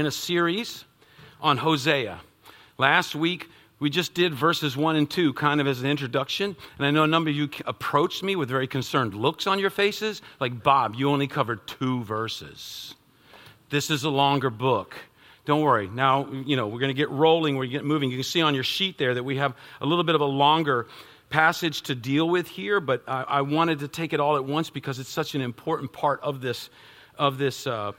in a series on Hosea. Last week, we just did verses 1 and 2 kind of as an introduction. And I know a number of you approached me with very concerned looks on your faces, like, Bob, you only covered two verses. This is a longer book. Don't worry. Now, you know, we're going to get rolling, we're get moving. You can see on your sheet there that we have a little bit of a longer passage to deal with here, but I, I wanted to take it all at once because it's such an important part of this, of this uh,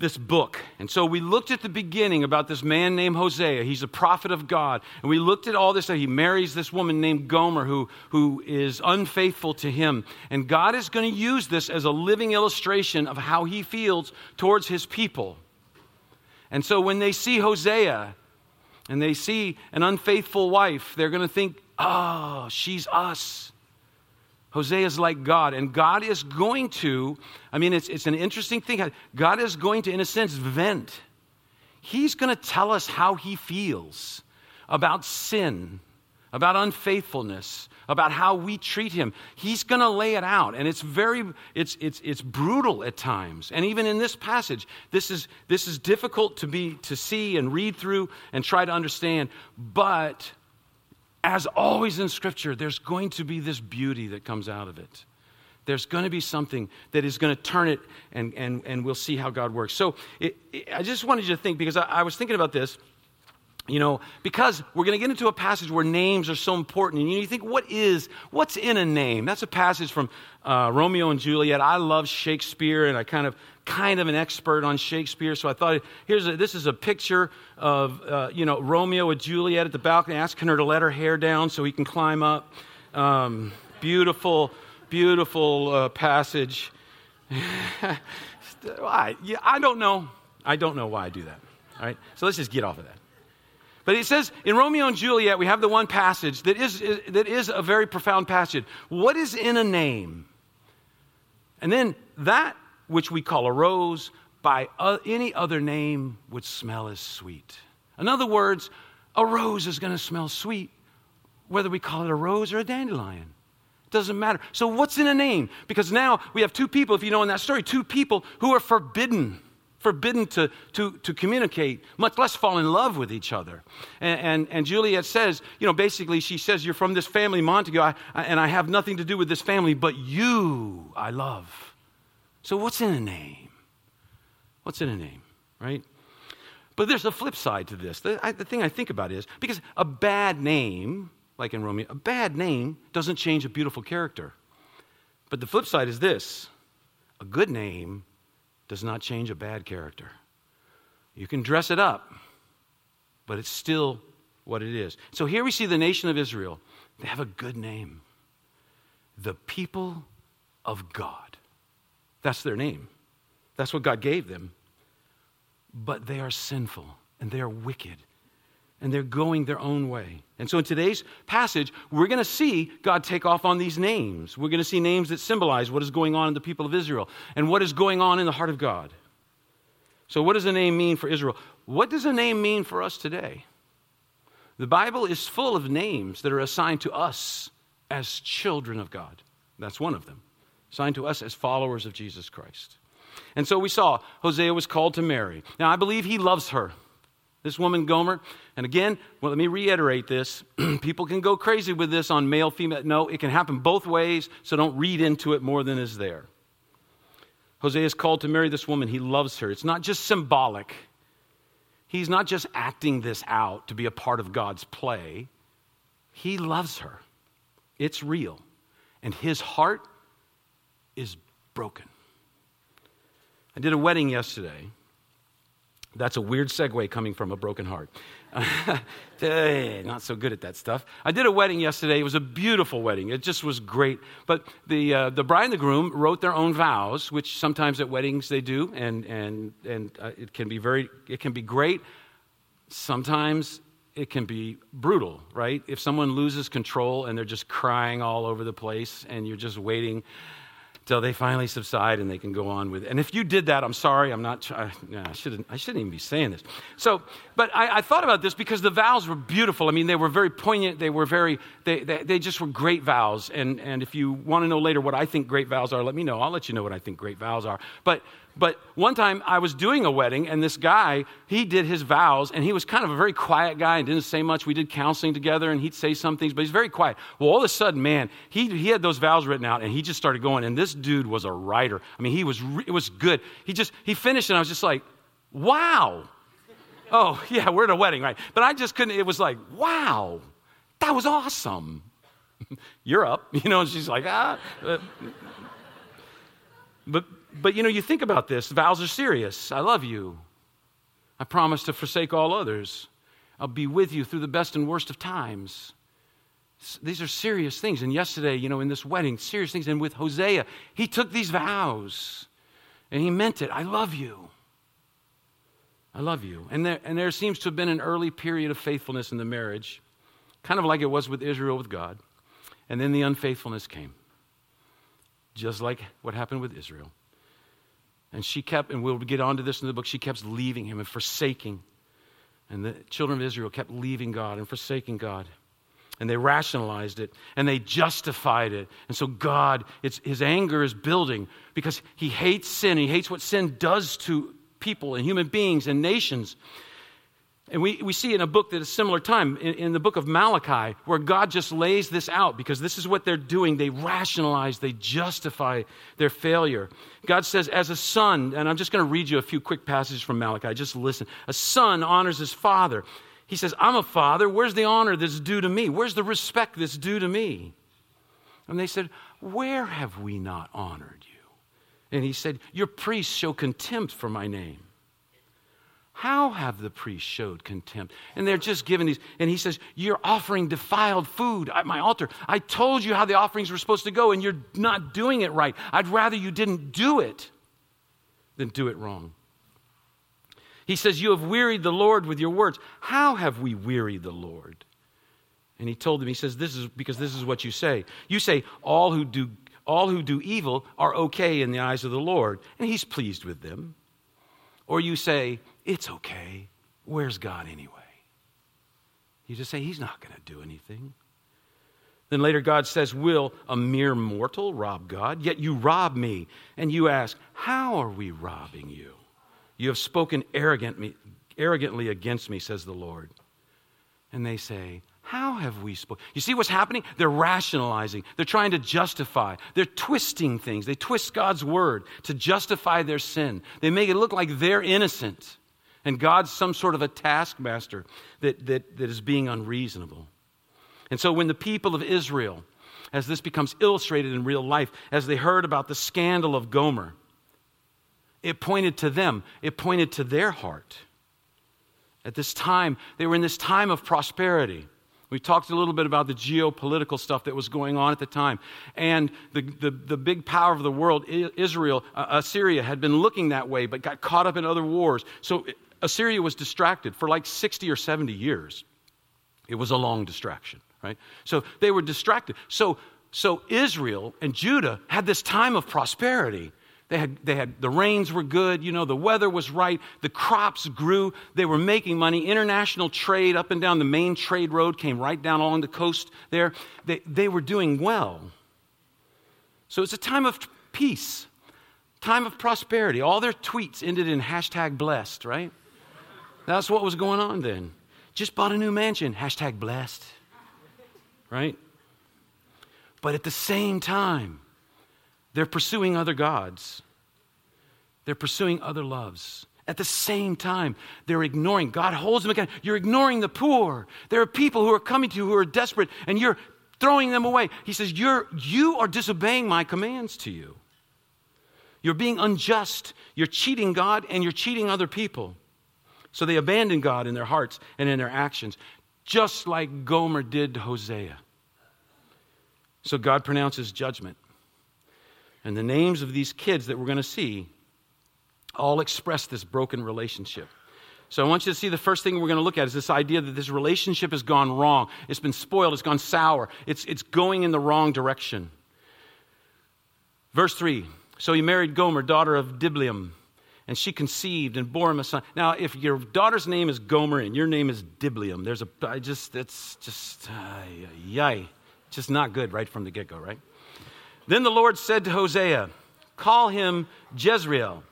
this book. And so we looked at the beginning about this man named Hosea. He's a prophet of God. And we looked at all this. He marries this woman named Gomer who, who is unfaithful to him. And God is going to use this as a living illustration of how he feels towards his people. And so when they see Hosea and they see an unfaithful wife, they're going to think, oh, she's us. Hosea is like God, and God is going to, I mean, it's, it's an interesting thing. God is going to, in a sense, vent. He's going to tell us how he feels about sin, about unfaithfulness, about how we treat him. He's going to lay it out, and it's very, it's, it's, it's brutal at times. And even in this passage, this is, this is difficult to, be, to see and read through and try to understand, but as always in Scripture, there's going to be this beauty that comes out of it. There's going to be something that is going to turn it, and, and, and we'll see how God works. So it, it, I just wanted you to think, because I, I was thinking about this, you know, because we're going to get into a passage where names are so important. And you think, what is, what's in a name? That's a passage from uh, Romeo and Juliet. I love Shakespeare, and I kind of kind of an expert on Shakespeare, so I thought here's a, this is a picture of uh, you know Romeo with Juliet at the balcony, asking her to let her hair down so he can climb up. Um, beautiful, beautiful uh, passage. I, yeah, I don't know. I don't know why I do that. All right, so let's just get off of that. But it says in Romeo and Juliet, we have the one passage that is, is, that is a very profound passage. What is in a name? And then that which we call a rose, by uh, any other name would smell as sweet. In other words, a rose is going to smell sweet, whether we call it a rose or a dandelion. Doesn't matter. So, what's in a name? Because now we have two people, if you know in that story, two people who are forbidden, forbidden to, to, to communicate, much less fall in love with each other. And, and, and Juliet says, you know, basically, she says, You're from this family, Montague, I, and I have nothing to do with this family, but you I love. So, what's in a name? What's in a name, right? But there's a flip side to this. The, I, the, thing I think about is because a bad name, like in Romeo, a bad name doesn't change a beautiful character. But the flip side is this a good name does not change a bad character. You can dress it up, but it's still what it is. So here we see the nation of Israel. They have a good name the people of God. That's their name. That's what God gave them. But they are sinful and they are wicked and they're going their own way. And so in today's passage, we're going to see God take off on these names. We're going to see names that symbolize what is going on in the people of Israel and what is going on in the heart of God. So, what does a name mean for Israel? What does a name mean for us today? The Bible is full of names that are assigned to us as children of God. That's one of them assigned to us as followers of Jesus Christ. And so we saw Hosea was called to marry. Now, I believe he loves her. This woman, Gomer, and again, well, let me reiterate this. People can go crazy with this on male, female. No, it can happen both ways, so don't read into it more than is there. Hosea is called to marry this woman. He loves her. It's not just symbolic, he's not just acting this out to be a part of God's play. He loves her. It's real. And his heart is broken. I did a wedding yesterday. That's a weird segue coming from a broken heart. Not so good at that stuff. I did a wedding yesterday. It was a beautiful wedding. It just was great. But the, uh, the bride and the groom wrote their own vows, which sometimes at weddings they do, and, and, and uh, it, can be very, it can be great. Sometimes it can be brutal, right? If someone loses control and they're just crying all over the place and you're just waiting till they finally subside and they can go on with it. And if you did that, I'm sorry, I'm not, I, I, shouldn't, I shouldn't even be saying this. So, but I, I, thought about this because the vows were beautiful. I mean, they were very poignant. They were very, they, they, they just were great vows. And, and if you want to know later what I think great vows are, let me know. I'll let you know what I think great vows are. But But one time I was doing a wedding, and this guy, he did his vows, and he was kind of a very quiet guy and didn't say much. We did counseling together, and he'd say some things, but he's very quiet. Well, all of a sudden, man, he, he had those vows written out, and he just started going, and this dude was a writer. I mean, he was, it was good. He just, he finished, and I was just like, wow. Oh, yeah, we're at a wedding, right? But I just couldn't, it was like, wow, that was awesome. You're up, you know, and she's like, ah. But, but you know, you think about this vows are serious. I love you. I promise to forsake all others. I'll be with you through the best and worst of times. These are serious things. And yesterday, you know, in this wedding, serious things. And with Hosea, he took these vows and he meant it. I love you. I love you. And there, and there seems to have been an early period of faithfulness in the marriage, kind of like it was with Israel with God. And then the unfaithfulness came just like what happened with Israel. And she kept, and we'll get onto this in the book, she kept leaving him and forsaking. And the children of Israel kept leaving God and forsaking God. And they rationalized it and they justified it. And so God, his anger is building because he hates sin. He hates what sin does to people and human beings and nations. And we, we see in a book that is similar time, in, in, the book of Malachi, where God just lays this out because this is what they're doing. They rationalize, they justify their failure. God says, as a son, and I'm just going to read you a few quick passages from Malachi, just listen. A son honors his father. He says, I'm a father. Where's the honor that's due to me? Where's the respect that's due to me? And they said, Where have we not honored you? And he said, Your priests show contempt for my name. How have the priests showed contempt? And they're just giving these. And he says, You're offering defiled food at my altar. I told you how the offerings were supposed to go, and you're not doing it right. I'd rather you didn't do it than do it wrong. He says, You have wearied the Lord with your words. How have we wearied the Lord? And he told them, He says, This is because this is what you say. You say, All who do all who do evil are okay in the eyes of the Lord, and he's pleased with them. Or you say, it's okay. Where's God anyway? You just say, He's not going to do anything. Then later, God says, Will a mere mortal rob God? Yet you rob me. And you ask, How are we robbing you? You have spoken arrogantly, arrogantly against me, says the Lord. And they say, How have we spoken? You see what's happening? They're rationalizing, they're trying to justify, they're twisting things. They twist God's word to justify their sin, they make it look like they're innocent. And God's some sort of a taskmaster that, that, that is being unreasonable. And so when the people of Israel, as this becomes illustrated in real life, as they heard about the scandal of Gomer, it pointed to them, it pointed to their heart. At this time, they were in this time of prosperity. We talked a little bit about the geopolitical stuff that was going on at the time. And the, the, the big power of the world, Israel, uh, Assyria, had been looking that way, but got caught up in other wars. So Assyria was distracted for like 60 or 70 years. It was a long distraction, right? So they were distracted. So, so Israel and Judah had this time of prosperity. They had, they had, the rains were good, you know, the weather was right, the crops grew, they were making money. International trade up and down the main trade road came right down along the coast there. They, they were doing well. So it's a time of peace, time of prosperity. All their tweets ended in hashtag blessed, right? That's what was going on then. Just bought a new mansion, hashtag blessed. Right? But at the same time, they're pursuing other gods. They're pursuing other loves. At the same time, they're ignoring. God holds them again. You're ignoring the poor. There are people who are coming to you who are desperate, and you're throwing them away. He says, You're, You are disobeying my commands to you. You're being unjust. You're cheating God, and you're cheating other people. So they abandon God in their hearts and in their actions, just like Gomer did to Hosea. So God pronounces judgment. And the names of these kids that we're going to see all express this broken relationship. So I want you to see the first thing we're going to look at is this idea that this relationship has gone wrong. It's been spoiled, it's gone sour, it's, it's going in the wrong direction. Verse 3 So he married Gomer, daughter of Diblaim and she conceived and bore him a son. Now, if your daughter's name is Gomer and your name is Diblaim, there's a, I just, it's just, uh, yay. Just not good right from the get go, right? Then the Lord said to Hosea, Call him Jezreel,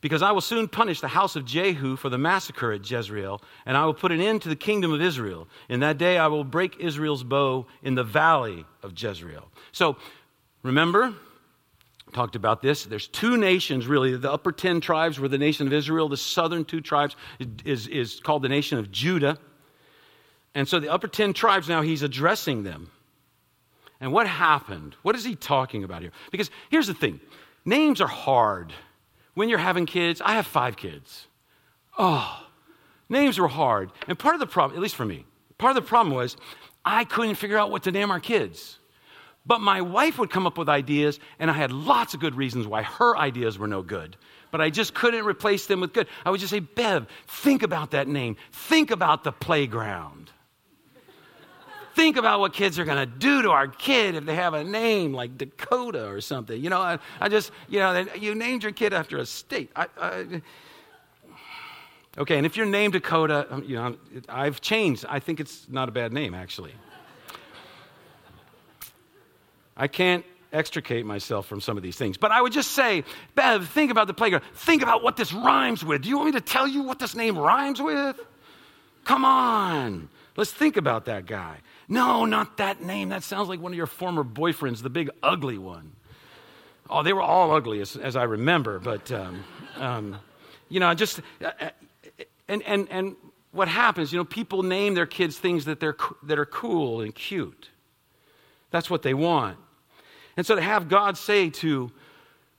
because I will soon punish the house of Jehu for the massacre at Jezreel, and I will put an end to the kingdom of Israel. In that day I will break Israel's bow in the valley of Jezreel. So, remember, talked about this. There's two nations, really. The upper 10 tribes were the nation of Israel. The southern two tribes is, is called the nation of Judah. And so the upper 10 tribes, now he's addressing them. And what happened? What is he talking about here? Because here's the thing names are hard when you're having kids, I have five kids. Oh, names were hard. And part of the problem, at least for me, part of the problem was I couldn't figure out what to name our kids. But my wife would come up with ideas, and I had lots of good reasons why her ideas were no good. But I just couldn't replace them with good. I would just say, Bev, think about that name. Think about the playground. think about what kids are going to do to our kid if they have a name like Dakota or something. You know, I, I just, you know, you named your kid after a state. I, I, okay, and if you're named Dakota, um, you know, I've changed. I think it's not a bad name, actually. I can't extricate myself from some of these things. But I would just say, Bev, think about the playground. Think about what this rhymes with. Do you want me to tell you what this name rhymes with? Come on. Let's think about that guy. No, not that name. That sounds like one of your former boyfriends, the big ugly one. Oh, they were all ugly, as, as I remember, but, um, um, you know, just, uh, uh, and, and, and what happens, you know, people name their kids things that, they're, that are cool and cute. That's what they want. And so to have God say to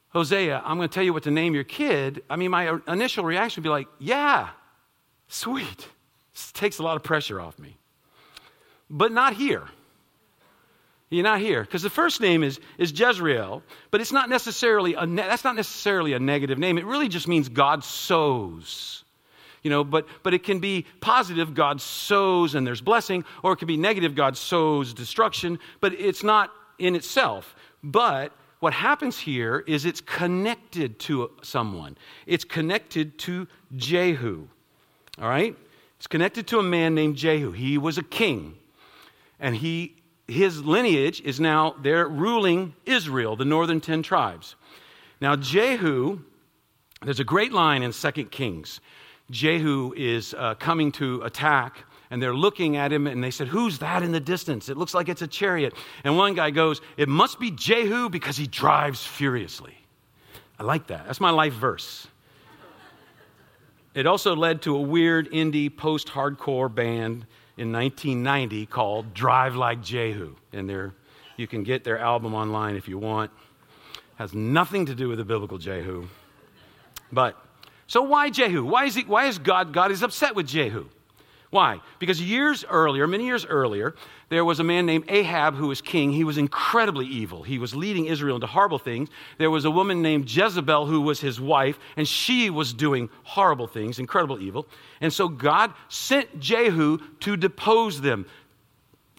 Hosea, I'm going to tell you what to name your kid, I mean, my initial reaction would be like, yeah, sweet. This takes a lot of pressure off me but not here. You're not here because the first name is, is Jezreel, but it's not necessarily a ne- that's not necessarily a negative name. It really just means God sows. You know, but but it can be positive, God sows and there's blessing, or it can be negative, God sows destruction, but it's not in itself. But what happens here is it's connected to someone. It's connected to Jehu. All right? It's connected to a man named Jehu. He was a king and he, his lineage is now there ruling Israel, the northern 10 tribes. Now, Jehu, there's a great line in 2 Kings. Jehu is uh, coming to attack, and they're looking at him, and they said, Who's that in the distance? It looks like it's a chariot. And one guy goes, It must be Jehu because he drives furiously. I like that. That's my life verse. It also led to a weird indie post hardcore band in 1990 called Drive Like Jehu. And you can get their album online if you want. Has nothing to do with the biblical Jehu. But, so why Jehu? Why is, he, why is God, God is upset with Jehu? Why? Because years earlier, many years earlier, there was a man named Ahab who was king. He was incredibly evil. He was leading Israel into horrible things. There was a woman named Jezebel who was his wife, and she was doing horrible things, incredible evil. And so God sent Jehu to depose them,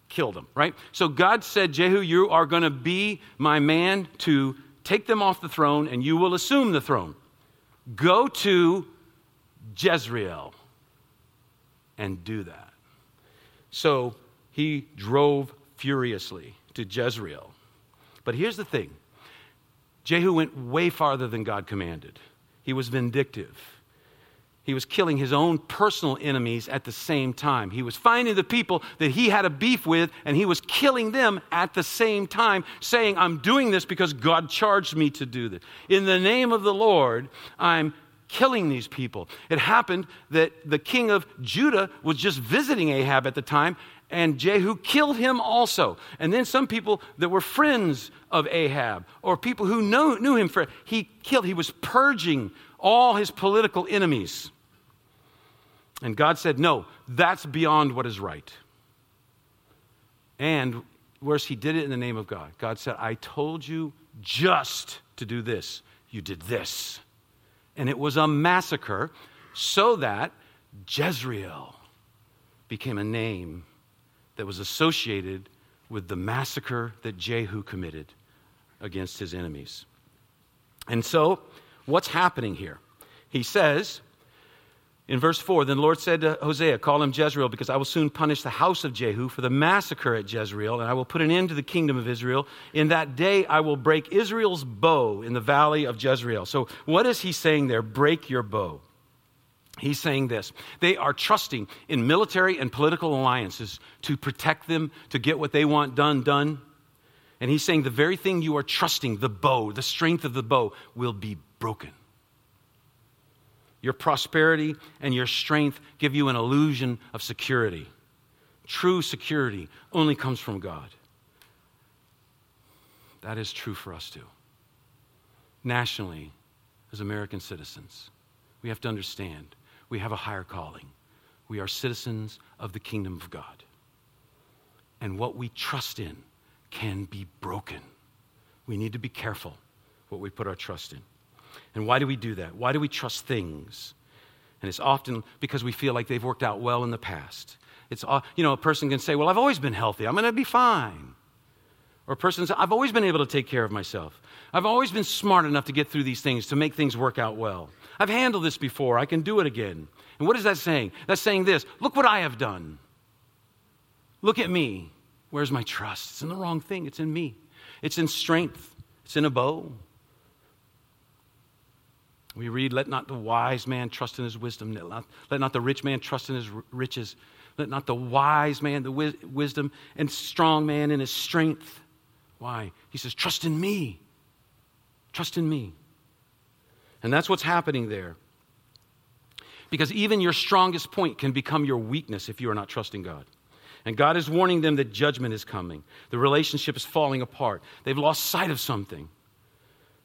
kill them, right? So God said, Jehu, you are going to be my man to take them off the throne, and you will assume the throne. Go to Jezreel and do that. So he drove furiously to Jezreel. But here's the thing Jehu went way farther than God commanded. He was vindictive. He was killing his own personal enemies at the same time. He was finding the people that he had a beef with, and he was killing them at the same time, saying, I'm doing this because God charged me to do this. In the name of the Lord, I'm killing these people. It happened that the king of Judah was just visiting Ahab at the time, and Jehu killed him also. And then some people that were friends of Ahab or people who know, knew him, for, he killed. He was purging all his political enemies. And God said, No, that's beyond what is right. And whereas he did it in the name of God, God said, I told you just to do this. You did this and it was a massacre so that Jezreel became a name that was associated with the massacre that Jehu committed against his enemies. And so, what's happening here? He says In verse 4, then the Lord said to Hosea, Call him Jezreel, because I will soon punish the house of Jehu for the massacre at Jezreel, and I will put an end to the kingdom of Israel. In that day I will break Israel's bow in the valley of Jezreel. So, what is he saying there? Break your bow. He's saying this they are trusting in military and political alliances to protect them, to get what they want done, done. And he's saying the very thing you are trusting, the bow, the strength of the bow, will be broken. Your prosperity and your strength give you an illusion of security. True security only comes from God. That is true for us too. Nationally, as American citizens, we have to understand we have a higher calling. We are citizens of the kingdom of God. And what we trust in can be broken. We need to be careful what we put our trust in. And why do we do that? Why do we trust things? And it's often because we feel like they've worked out well in the past. It's, you know, a person can say, Well, I've always been healthy. I'm going to be fine. Or a person says, I've always been able to take care of myself. I've always been smart enough to get through these things, to make things work out well. I've handled this before. I can do it again. And what is that saying? That's saying this Look what I have done. Look at me. Where's my trust? It's in the wrong thing. It's in me. It's in strength. It's in a bow. We read, Let not the wise man trust in his wisdom, let not, let not the rich man trust in his riches, let not the wise man, the wi- wisdom, and strong man in his strength. Why? He says, Trust in me. Trust in me. And that's what's happening there. Because even your strongest point can become your weakness if you are not trusting God. And God is warning them that judgment is coming. The relationship is falling apart. They've lost sight of something.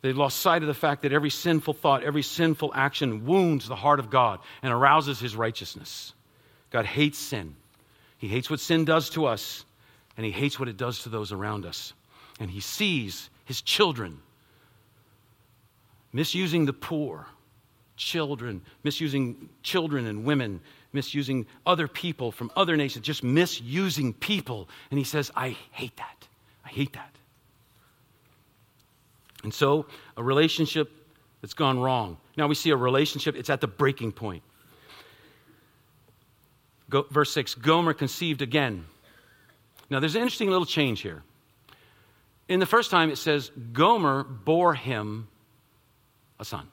They've lost sight of the fact that every sinful thought, every sinful action wounds the heart of God and arouses his righteousness. God hates sin. He hates what sin does to us, and he hates what it does to those around us. And he sees his children misusing the poor, children, misusing children and women, misusing other people from other nations, just misusing people. And he says, I hate that. I hate that. And so, a relationship that's gone wrong. Now we see a relationship, it's at the breaking point. Go, verse 6 Gomer conceived again. Now, there's an interesting little change here. In the first time, it says, Gomer bore him a son.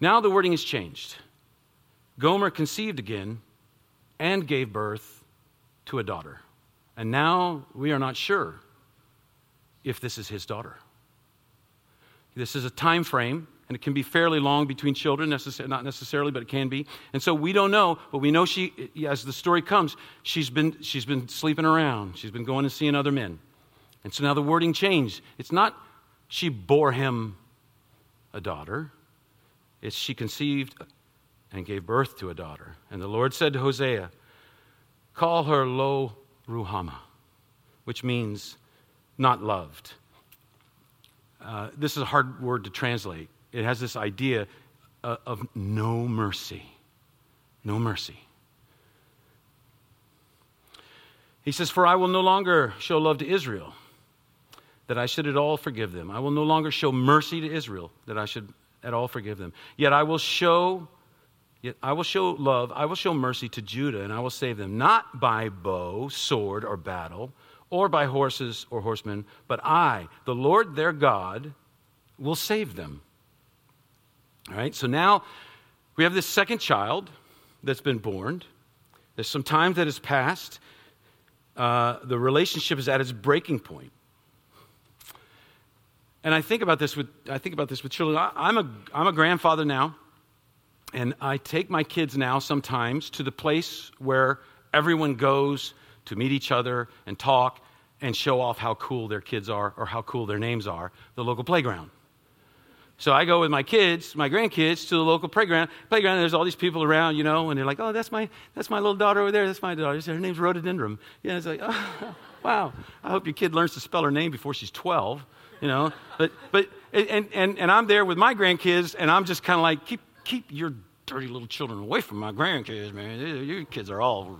Now the wording is changed. Gomer conceived again and gave birth to a daughter. And now we are not sure if this is his daughter. This is a time frame, and it can be fairly long between children, necessar- not necessarily, but it can be. And so we don't know, but we know she, as the story comes, she's been, she's been sleeping around. She's been going and seeing other men. And so now the wording changed. It's not she bore him a daughter, it's she conceived and gave birth to a daughter. And the Lord said to Hosea, Call her Lo Ruhamah, which means not loved. Uh, this is a hard word to translate. It has this idea uh, of no mercy. No mercy. He says, For I will no longer show love to Israel, that I should at all forgive them. I will no longer show mercy to Israel, that I should at all forgive them. Yet I will show Yet I will show love, I will show mercy to Judah, and I will save them, not by bow, sword, or battle, or by horses or horsemen, but I, the Lord their God, will save them. All right, so now we have this second child that's been born. There's some time that has passed. Uh, the relationship is at its breaking point. And I think about this with, I think about this with children. I, I'm, a, I'm a grandfather now, and I take my kids now sometimes to the place where everyone goes to meet each other and talk and show off how cool their kids are or how cool their names are, the local playground. So I go with my kids, my grandkids, to the local playground. Playground, there's all these people around, you know, and they're like, "Oh, that's my that's my little daughter over there. That's my daughter. Her name's Rhododendron." Yeah, it's like, oh, "Wow, I hope your kid learns to spell her name before she's 12." You know, but but and and and I'm there with my grandkids, and I'm just kind of like, "Keep keep your dirty little children away from my grandkids, man. Your kids are all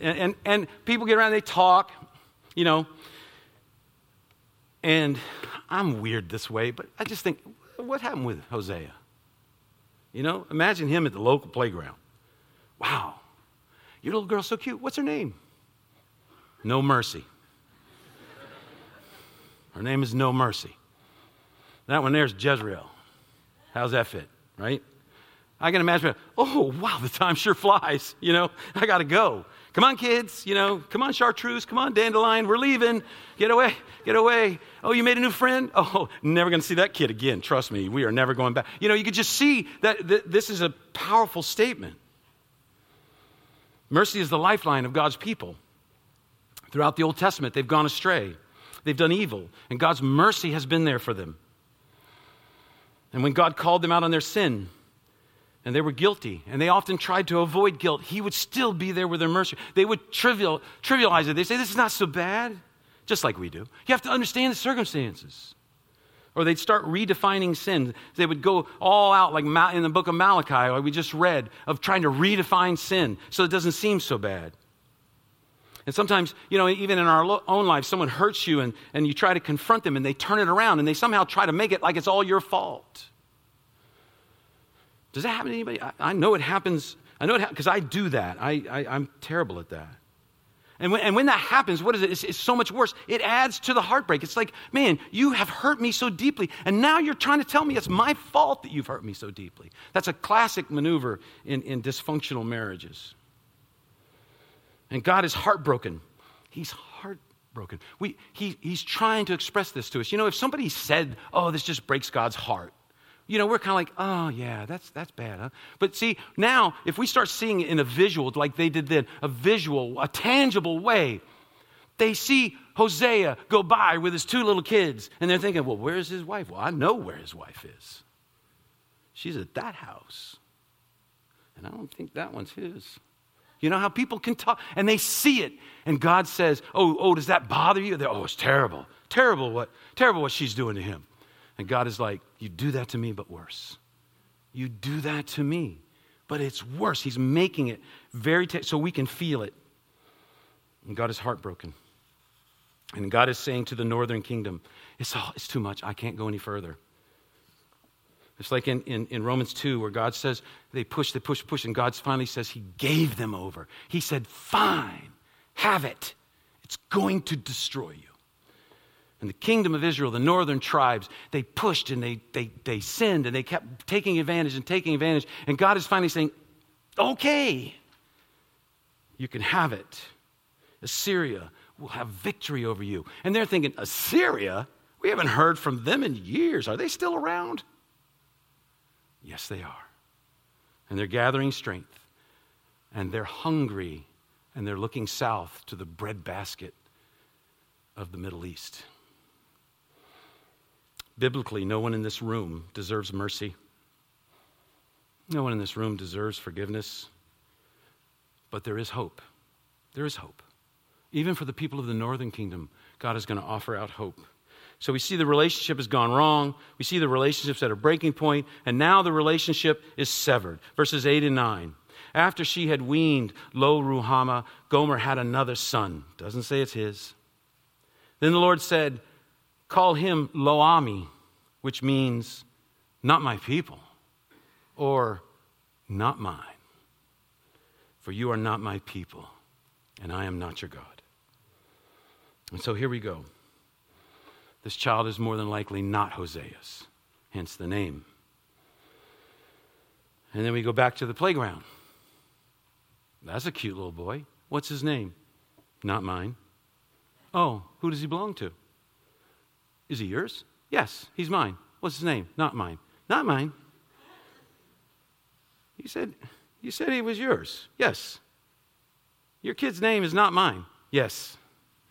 and, and, and people get around, they talk, you know. And I'm weird this way, but I just think, what happened with Hosea? You know, imagine him at the local playground. Wow, your little girl's so cute. What's her name? No Mercy. Her name is No Mercy. That one there's Jezreel. How's that fit, right? I can imagine, oh, wow, the time sure flies. You know, I got to go. Come on, kids. You know, come on, chartreuse. Come on, dandelion. We're leaving. Get away. Get away. Oh, you made a new friend? Oh, never going to see that kid again. Trust me, we are never going back. You know, you could just see that, that this is a powerful statement. Mercy is the lifeline of God's people. Throughout the Old Testament, they've gone astray, they've done evil, and God's mercy has been there for them. And when God called them out on their sin, and they were guilty, and they often tried to avoid guilt, He would still be there with their mercy. They would trivial, trivialize it. They say, This is not so bad, just like we do. You have to understand the circumstances. Or they'd start redefining sin. They would go all out, like in the book of Malachi, like we just read, of trying to redefine sin so it doesn't seem so bad. And sometimes, you know, even in our own lives, someone hurts you and, and you try to confront them and they turn it around and they somehow try to make it like it's all your fault. Does that happen to anybody? I, I know it happens. I know it because I do that. I, I, I'm terrible at that. And when, and when, that happens, what is it? It's, it's, so much worse. It adds to the heartbreak. It's like, man, you have hurt me so deeply, and now you're trying to tell me it's my fault that you've hurt me so deeply. That's a classic maneuver in, in dysfunctional marriages. And God is heartbroken. He's heartbroken. We, he, he's trying to express this to us. You know, if somebody said, oh, this just breaks God's heart, you know, we're kind of like, oh, yeah, that's, that's bad, huh? But see, now, if we start seeing it in a visual, like they did then, a visual, a tangible way, they see Hosea go by with his two little kids, and they're thinking, well, where's his wife? Well, I know where his wife is. She's at that house. And I don't think that one's his. You know how people can talk and they see it. And God says, Oh, oh, does that bother you? They're, oh, it's terrible. Terrible what terrible what she's doing to him. And God is like, You do that to me, but worse. You do that to me, but it's worse. He's making it very t- so we can feel it. And God is heartbroken. And God is saying to the northern kingdom, It's, all, it's too much. I can't go any further. It's like in, in, in, Romans 2, where God says they push, they push, push, and God finally says He gave them over. He said, Fine, have it. It's going to destroy you. And the kingdom of Israel, the northern tribes, they pushed and they, they, they sinned and they kept taking advantage and taking advantage. And God is finally saying, Okay, you can have it. Assyria will have victory over you. And they're thinking, Assyria? We haven't heard from them in years. Are they still around? Yes, they are. And they're gathering strength. And they're hungry. And they're looking south to the breadbasket of the Middle East. Biblically, no one in this room deserves mercy. No one in this room deserves forgiveness. But there is hope. There is hope. Even for the people of the northern kingdom, God is going to offer out hope. So we see the relationship has gone wrong. We see the relationship's at a breaking point, and now the relationship is severed. Verses 8 and 9. After she had weaned Lo Ruhamah, Gomer had another son. Doesn't say it's his. Then the Lord said, Call him Lo-ammi, which means not my people, or not mine. For you are not my people, and I am not your God. And so here we go. This child is more than likely not Hosea's, hence the name. And then we go back to the playground. That's a cute little boy. What's his name? Not mine. Oh, who does he belong to? Is he yours? Yes, he's mine. What's his name? Not mine. Not mine. You said you said he was yours. Yes. Your kid's name is not mine. Yes.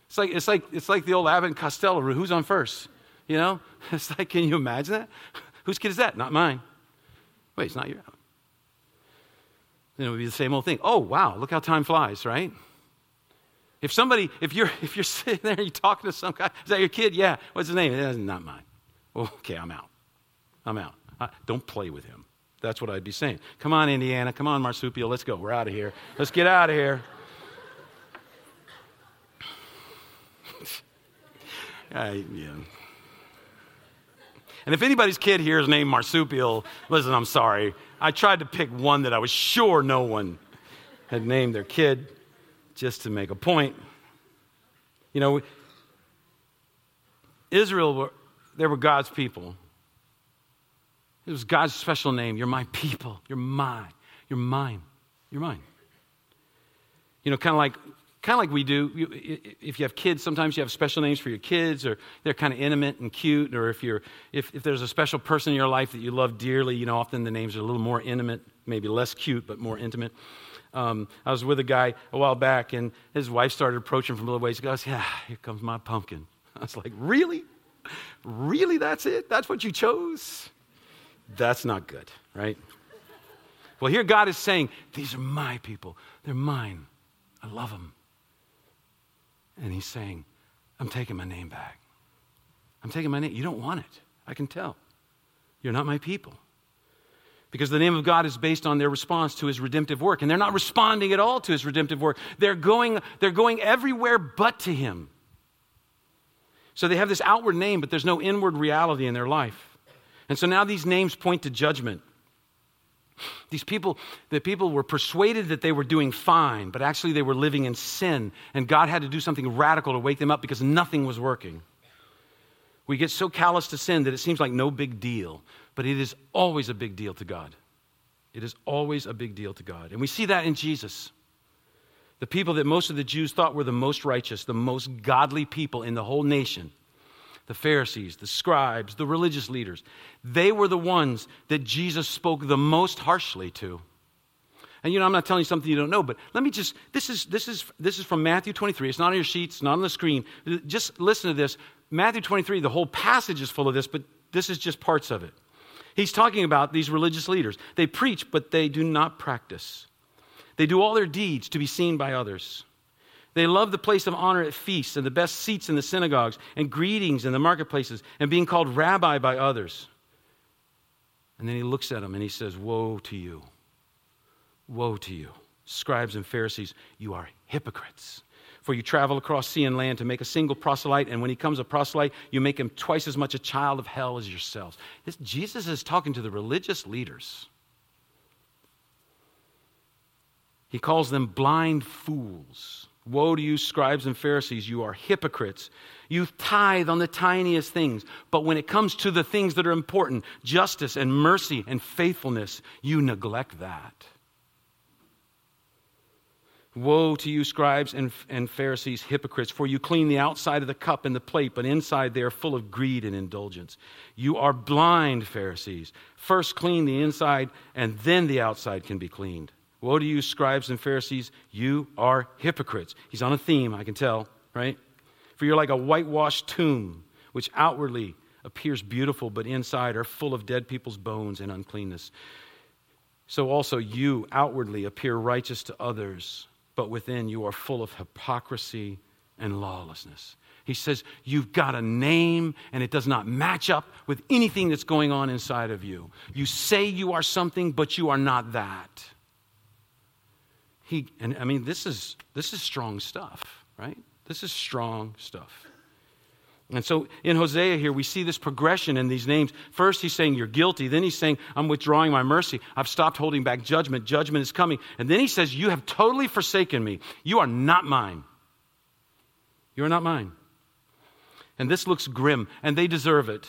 It's like, it's like, it's like the old Abbott and Costello rule. Who's on first? You know? It's like, can you imagine that? Whose kid is that? Not mine. Wait, it's not your. Then it would be the same old thing. Oh, wow, look how time flies, right? If somebody, if you're, if you're sitting there, and you're talking to some guy, is that your kid? Yeah. What's his name? That's not mine. Okay, I'm out. I'm out. I, don't play with him. That's what I'd be saying. Come on, Indiana. Come on, Marsupial. Let's go. We're out of here. Let's get out of here. I, yeah. And if anybody's kid here is named Marsupial, listen, I'm sorry. I tried to pick one that I was sure no one had named their kid just to make a point. You know, Israel, were, they were God's people. It was God's special name. You're my people. You're mine. You're mine. You're mine. You know, kind of like kind of like we do if you have kids sometimes you have special names for your kids or they're kind of intimate and cute or if you're if, if there's a special person in your life that you love dearly you know often the names are a little more intimate maybe less cute but more intimate. Um, i was with a guy a while back and his wife started approaching from a little ways. He goes yeah here comes my pumpkin. I was like really? Really that's it? That's what you chose? That's not good right? Well here god is saying these are my people. They're mine. I love them and he's saying, I'm taking my name back. I'm taking my name. You don't want it. I can tell. You're not my people. Because the name of God is based on their response to his redemptive work. And they're not responding at all to his redemptive work. They're going, they're going everywhere but to him. So they have this outward name, but there's no inward reality in their life. And so now these names point to judgment. These people, the people were persuaded that they were doing fine, but actually they were living in sin, and God had to do something radical to wake them up because nothing was working. We get so callous to sin that it seems like no big deal, but it is always a big deal to God. It is always a big deal to God. And we see that in Jesus. The people that most of the Jews thought were the most righteous, the most godly people in the whole nation the Pharisees, the scribes, the religious leaders. They were the ones that Jesus spoke the most harshly to. And you know, I'm not telling you something you don't know, but let me just this is this is this is from Matthew 23. It's not on your sheets, not on the screen. Just listen to this. Matthew 23, the whole passage is full of this, but this is just parts of it. He's talking about these religious leaders. They preach, but they do not practice. They do all their deeds to be seen by others. They love the place of honor at feasts and the best seats in the synagogues and greetings in the marketplaces and being called rabbi by others. And then he looks at them and he says, Woe to you! Woe to you, scribes and Pharisees, you are hypocrites. For you travel across sea and land to make a single proselyte, and when he comes a proselyte, you make him twice as much a child of hell as yourselves. This, Jesus is talking to the religious leaders. He calls them blind fools. Woe to you, scribes and Pharisees, you are hypocrites. You tithe on the tiniest things, but when it comes to the things that are important, justice and mercy and faithfulness, you neglect that. Woe to you, scribes and, and Pharisees, hypocrites, for you clean the outside of the cup and the plate, but inside they are full of greed and indulgence. You are blind, Pharisees. First clean the inside, and then the outside can be cleaned. Woe to you, scribes and Pharisees, you are hypocrites. He's on a theme, I can tell, right? For you're like a whitewashed tomb, which outwardly appears beautiful, but inside are full of dead people's bones and uncleanness. So also you outwardly appear righteous to others, but within you are full of hypocrisy and lawlessness. He says, You've got a name, and it does not match up with anything that's going on inside of you. You say you are something, but you are not that. He, and I mean, this is, this is strong stuff, right? This is strong stuff. And so in Hosea here, we see this progression in these names. First, he's saying, You're guilty. Then he's saying, I'm withdrawing my mercy. I've stopped holding back judgment. Judgment is coming. And then he says, You have totally forsaken me. You are not mine. You are not mine. And this looks grim, and they deserve it.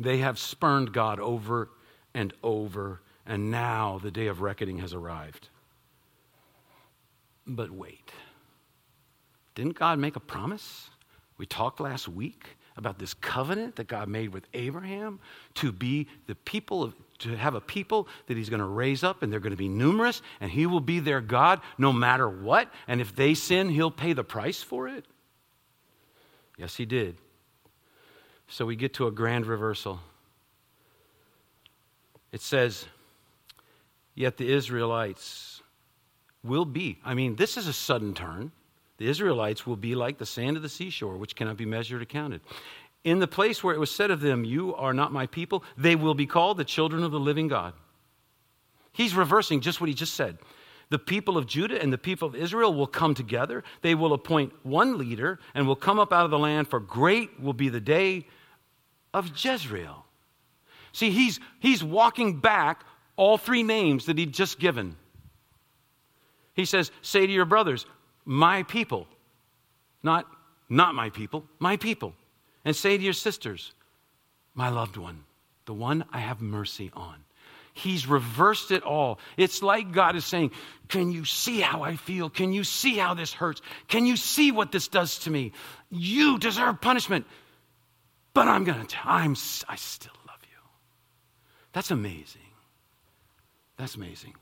They have spurned God over and over, and now the day of reckoning has arrived. But wait. Didn't God make a promise? We talked last week about this covenant that God made with Abraham to be the people of to have a people that he's going to raise up and they're going to be numerous and he will be their God no matter what and if they sin he'll pay the price for it. Yes, he did. So we get to a grand reversal. It says, Yet the Israelites will be. I mean, this is a sudden turn. The Israelites will be like the sand of the seashore, which cannot be measured or counted. In the place where it was said of them, You are not my people, they will be called the children of the living God. He's reversing just what he just said. The people of Judah and the people of Israel will come together. They will appoint one leader and will come up out of the land, for great will be the day of Jezreel. See, he's, he's walking back all three names that he'd just given. He says, Say to your brothers, my people, not not my people, my people. And say to your sisters, my loved one, the one I have mercy on. He's reversed it all. It's like God is saying, Can you see how I feel? Can you see how this hurts? Can you see what this does to me? You deserve punishment, but I'm going to, I'm, I still love you. That's amazing. That's amazing.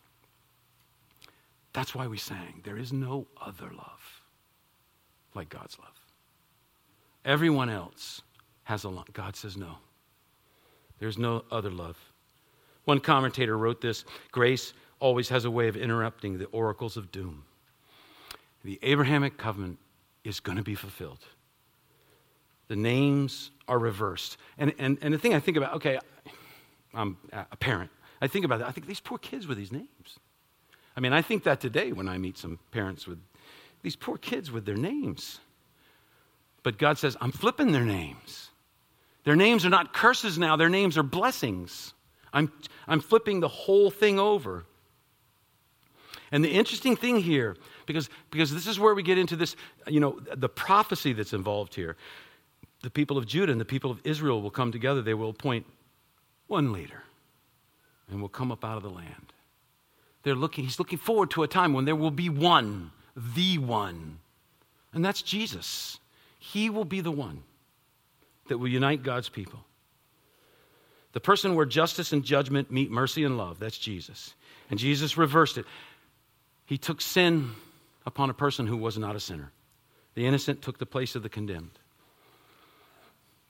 That's why we sang, There is no other love like God's love. Everyone else has a love. God says no. There's no other love. One commentator wrote this Grace always has a way of interrupting the oracles of doom. The Abrahamic covenant is going to be fulfilled. The names are reversed. And, and, and the thing I think about, okay, I'm a parent. I think about that. I think these poor kids with these names. I mean, I think that today when I meet some parents with these poor kids with their names. But God says, I'm flipping their names. Their names are not curses now, their names are blessings. I'm, I'm flipping the whole thing over. And the interesting thing here, because, because this is where we get into this, you know, the prophecy that's involved here. The people of Judah and the people of Israel will come together. They will appoint one leader and will come up out of the land. They're looking, he's looking forward to a time when there will be one, the one. And that's Jesus. He will be the one that will unite God's people. The person where justice and judgment meet mercy and love, that's Jesus. And Jesus reversed it. He took sin upon a person who was not a sinner. The innocent took the place of the condemned.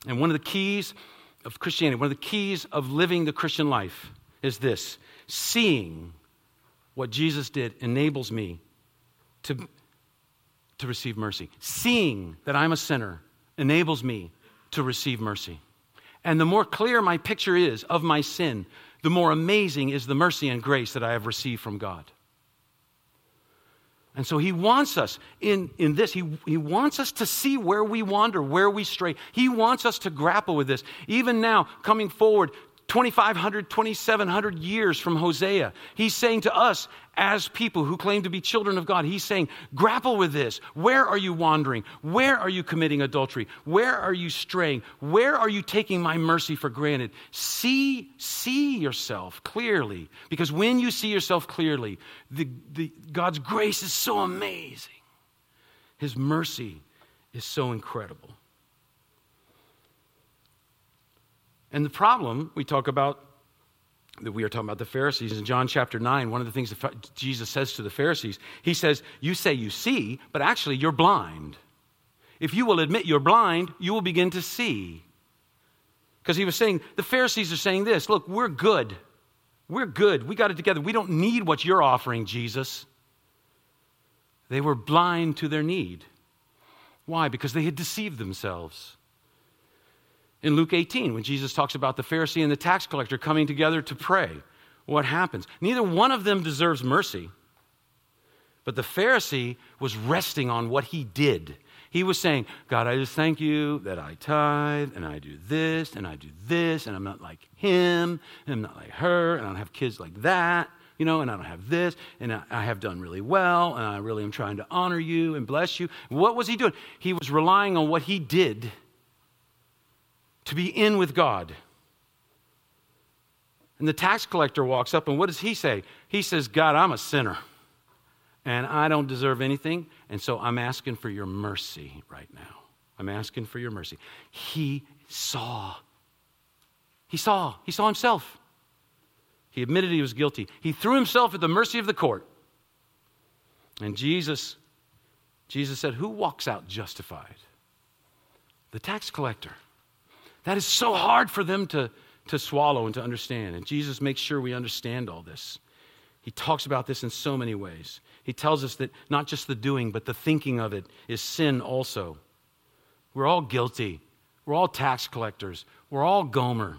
And one of the keys of Christianity, one of the keys of living the Christian life is this seeing what Jesus did enables me to to receive mercy. Seeing that I'm a sinner enables me to receive mercy. And the more clear my picture is of my sin, the more amazing is the mercy and grace that I have received from God. And so he wants us in, in this, he, he wants us to see where we wander, where we stray. He wants us to grapple with this. Even now, coming forward 2,500, 2,700 years from Hosea. He's saying to us, as people who claim to be children of God, he's saying, grapple with this. Where are you wandering? Where are you committing adultery? Where are you straying? Where are you taking my mercy for granted? See, see yourself clearly. Because when you see yourself clearly, the, the, God's grace is so amazing. His mercy is so incredible. And the problem, we talk about that we are talking about the Pharisees in John chapter 9. One of the things that Jesus says to the Pharisees, he says, You say you see, but actually you're blind. If you will admit you're blind, you will begin to see. Because he was saying, the Pharisees are saying this look, we're good. We're good. We got it together. We don't need what you're offering, Jesus. They were blind to their need. Why? Because they had deceived themselves in Luke 18 when Jesus talks about the Pharisee and the tax collector coming together to pray. What happens? Neither one of them deserves mercy. But the Pharisee was resting on what he did. He was saying, God, I just thank you that I tithe and I do this and I do this and I'm not like him and I'm not like her and I don't have kids like that, you know, and I don't have this and I have done really well and I really am trying to honor you and bless you. What was he doing? He was relying on what he did to be in with God. And the tax collector walks up, and what does he say? He says, God, I'm a sinner, and I don't deserve anything, and so I'm asking for your mercy right now. I'm asking for your mercy. He saw. He saw. He saw himself. He admitted he was guilty. He threw himself at the mercy of the court. And Jesus, Jesus said, Who walks out justified? The tax collector. That is so hard for them to, to swallow and to understand. And Jesus makes sure we understand all this. He talks about this in so many ways. He tells us that not just the doing, but the thinking of it is sin also. We're all guilty. We're all tax collectors. We're all Gomer.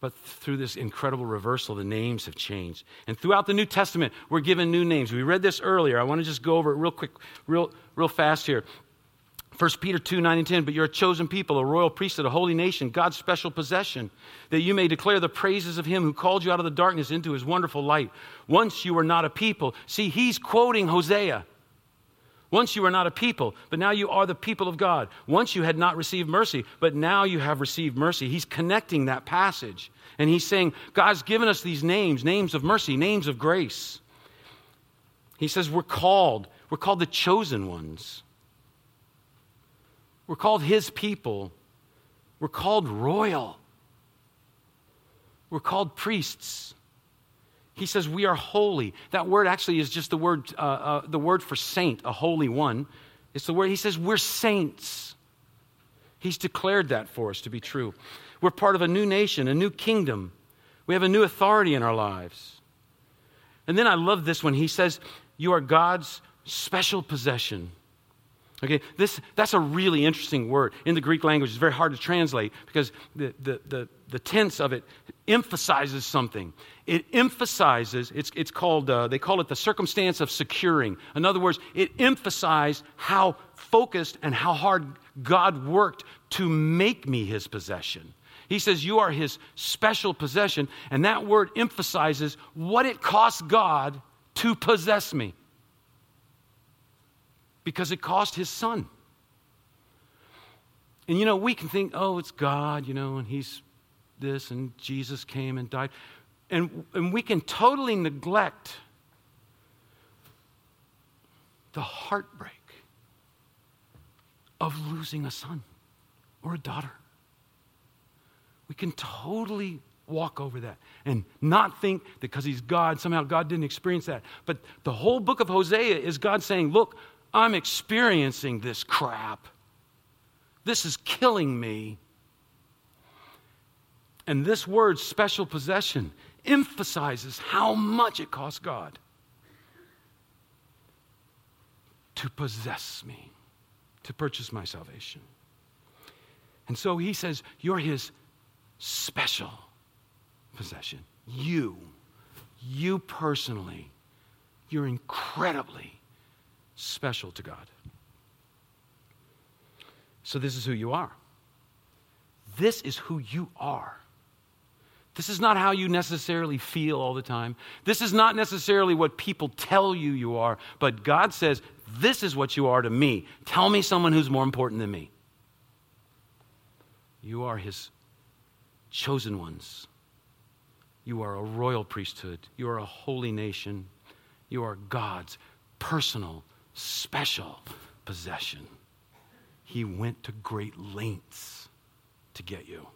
But through this incredible reversal, the names have changed. And throughout the New Testament, we're given new names. We read this earlier. I want to just go over it real quick, real, real fast here. 1 Peter 2 9 and 10, but you're a chosen people, a royal priesthood, a holy nation, God's special possession, that you may declare the praises of him who called you out of the darkness into his wonderful light. Once you were not a people. See, he's quoting Hosea. Once you were not a people, but now you are the people of God. Once you had not received mercy, but now you have received mercy. He's connecting that passage. And he's saying, God's given us these names names of mercy, names of grace. He says, We're called. We're called the chosen ones. We're called his people. We're called royal. We're called priests. He says we are holy. That word actually is just the word, uh, uh, the word for saint, a holy one. It's the word, he says we're saints. He's declared that for us to be true. We're part of a new nation, a new kingdom. We have a new authority in our lives. And then I love this one. He says, You are God's special possession. Okay, this, that's a really interesting word. In the Greek language, it's very hard to translate because the, the, the, the tense of it emphasizes something. It emphasizes, it's, it's called, uh, they call it the circumstance of securing. In other words, it emphasized how focused and how hard God worked to make me his possession. He says, You are his special possession, and that word emphasizes what it costs God to possess me because it cost his son. And you know, we can think, oh, it's God, you know, and he's this, and Jesus came and died. And, and we can totally neglect the heartbreak of losing a son or a daughter. We can totally walk over that and not think that because he's God, somehow God didn't experience that. But the whole book of Hosea is God saying, Look, I'm experiencing this crap. This is killing me. And this word, special possession, emphasizes how much it cost God to possess me, to purchase my salvation. And so he says, You're his special possession. You, you personally, you're incredibly special to God. So, this is who you are. This is who you are. This is not how you necessarily feel all the time. This is not necessarily what people tell you you are, but God says, This is what you are to me. Tell me someone who's more important than me. You are His chosen ones. You are a royal priesthood. You are a holy nation. You are God's personal special possession. He went to great lengths to get you.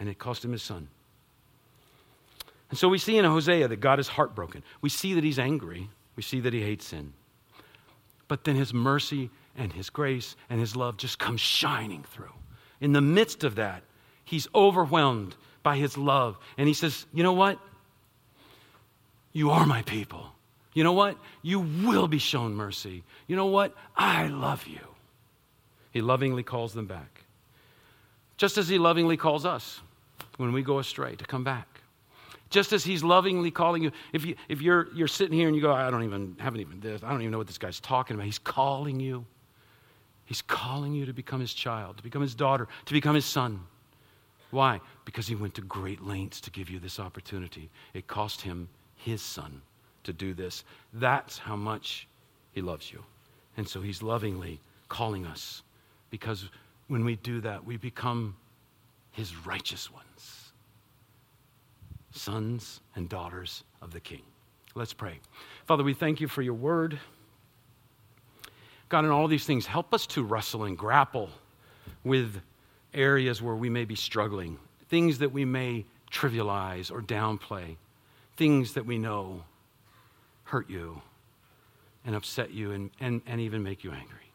And it cost him his son. And so we see in Hosea that God is heartbroken. We see that he's angry. We see that he hates sin. But then his mercy and his grace and his love just come shining through. In the midst of that, he's overwhelmed by his love. And he says, You know what? You are my people. You know what? You will be shown mercy. You know what? I love you. He lovingly calls them back. Just as he lovingly calls us when we go astray to come back. Just as he's lovingly calling you. If, you, if you're, you're sitting here and you go, I don't even, haven't even this, I don't even know what this guy's talking about. He's calling you. He's calling you to become his child, to become his daughter, to become his son. Why? Because he went to great lengths to give you this opportunity. It cost him his son to do this. That's how much He loves you. And so He's lovingly calling us because when we do that, we become His righteous ones, sons and daughters of the King. Let's pray. Father, we thank you for your word. God, in all these things, help us to wrestle and grapple with areas where we may be struggling, things that we may trivialize or downplay, things that we know hurt you and upset you and, and, and even make you angry.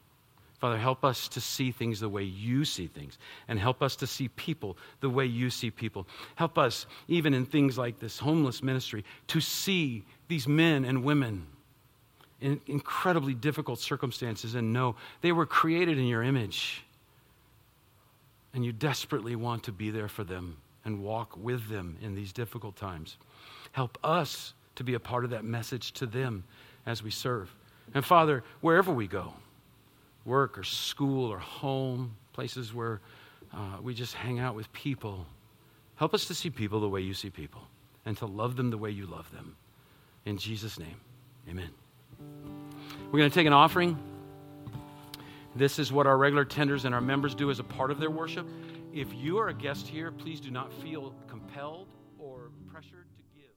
Father, help us to see things the way you see things, and help us to see people the way you see people. Help us, even in things like this homeless ministry, to see these men and women in incredibly difficult circumstances and know they were created in your image. And you desperately want to be there for them and walk with them in these difficult times. Help us to be a part of that message to them as we serve. And Father, wherever we go, work or school or home, places where uh, we just hang out with people. Help us to see people the way you see people and to love them the way you love them. In Jesus' name, amen. We're going to take an offering. This is what our regular tenders and our members do as a part of their worship. If you are a guest here, please do not feel compelled or pressured.